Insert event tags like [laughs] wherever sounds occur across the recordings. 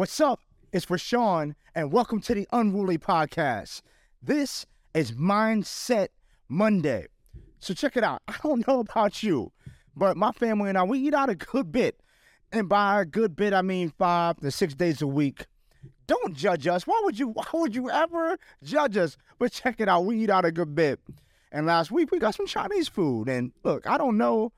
What's up? It's Rousawn, and welcome to the Unruly Podcast. This is Mindset Monday. So check it out. [laughs] I don't know about you, but my family and I, we eat out a good bit. And by a good bit, I mean five to six days a week. Don't judge us. Why would you [laughs] why would you ever judge us? But check it out. We eat out a good bit. And last week we got some Chinese food. And look, I don't know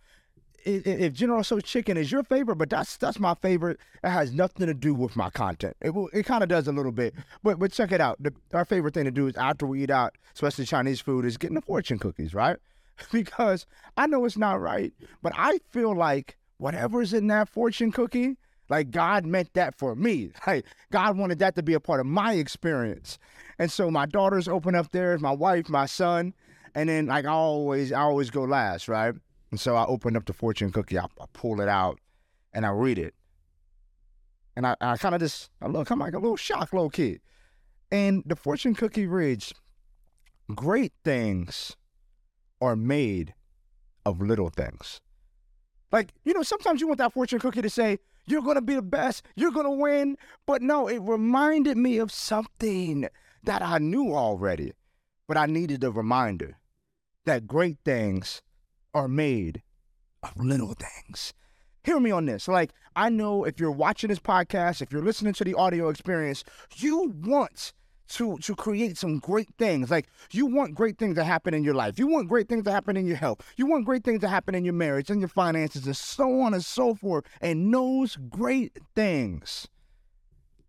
if, General Tso's chicken is your favorite, but that's that's my favorite. It has nothing to do with my content. It will- it kind of does a little bit, but but check it out. The, our favorite thing to do is after we eat out, especially Chinese food, is getting the fortune cookies, right? [laughs] Because I know it's not right, but I feel like whatever's in that fortune cookie, like God meant that for me. [laughs] Like God wanted that to be a part of my experience. And so my daughters open up theirs, my wife, my son, and then like I always, I always go last, right? And so I open up the fortune cookie, I, I pull it out, and I read it. And I, I kind of just, I look, I'm like a little shocked little kid. And the fortune cookie reads, Great things are made of little things. Like, you know, sometimes you want that fortune cookie to say, You're going to be the best, you're going to win. But no, it reminded me of something that I knew already, but I needed a reminder that great things are made of little things. Hear me on this. Like, I know if you're watching this podcast, if you're listening to the audio experience, you want to to create some great things. Like you want great things to happen in your life. You want great things to happen in your health. You want great things to happen in your marriage and your finances and so on and so forth. And those great things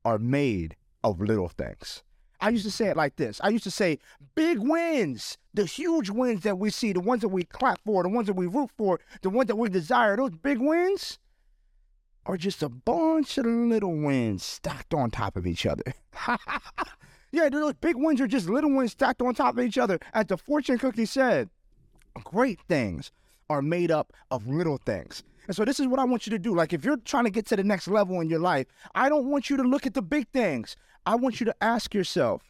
are made of little things. I used to say it like this. I used to say, big wins, the huge wins that we see, the ones that we clap for, the ones that we root for, the ones that we desire, those big wins are just a bunch of little wins stacked on top of each other. [laughs] yeah, those big wins are just little wins stacked on top of each other. As the fortune cookie said, great things are made up of little things. And so this is what I want you to do. Like if you're trying to get to the next level in your life, I don't want you to look at the big things. I want you to ask yourself,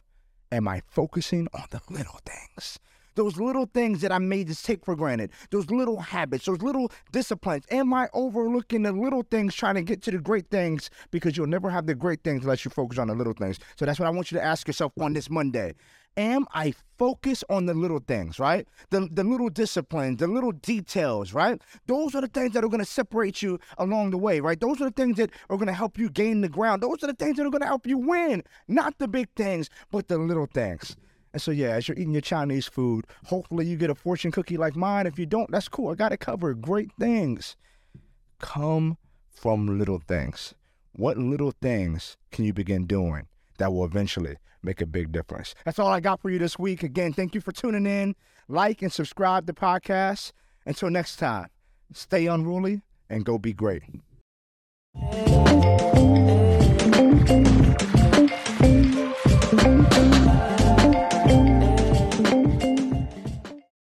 am I focusing on the little things? Those little things that I may just take for granted, those little habits, those little disciplines. Am I overlooking the little things trying to get to the great things? Because you'll never have the great things unless you focus on the little things. So that's what I want you to ask yourself on this Monday. Am I focused on the little things, right? The, the little disciplines, the little details, right? Those are the things that are going to separate you along the way, right? Those are the things that are going to help you gain the ground. Those are the things that are going to help you win. Not the big things, but the little things. And so, yeah, as you're eating your Chinese food, hopefully you get a fortune cookie like mine. If you don't, that's cool. I got it covered. Great things come from little things. What little things can you begin doing that will eventually make a big difference? That's all I got for you this week. Again, thank you for tuning in. Like and subscribe to the podcast. Until next time, stay unruly and go be great.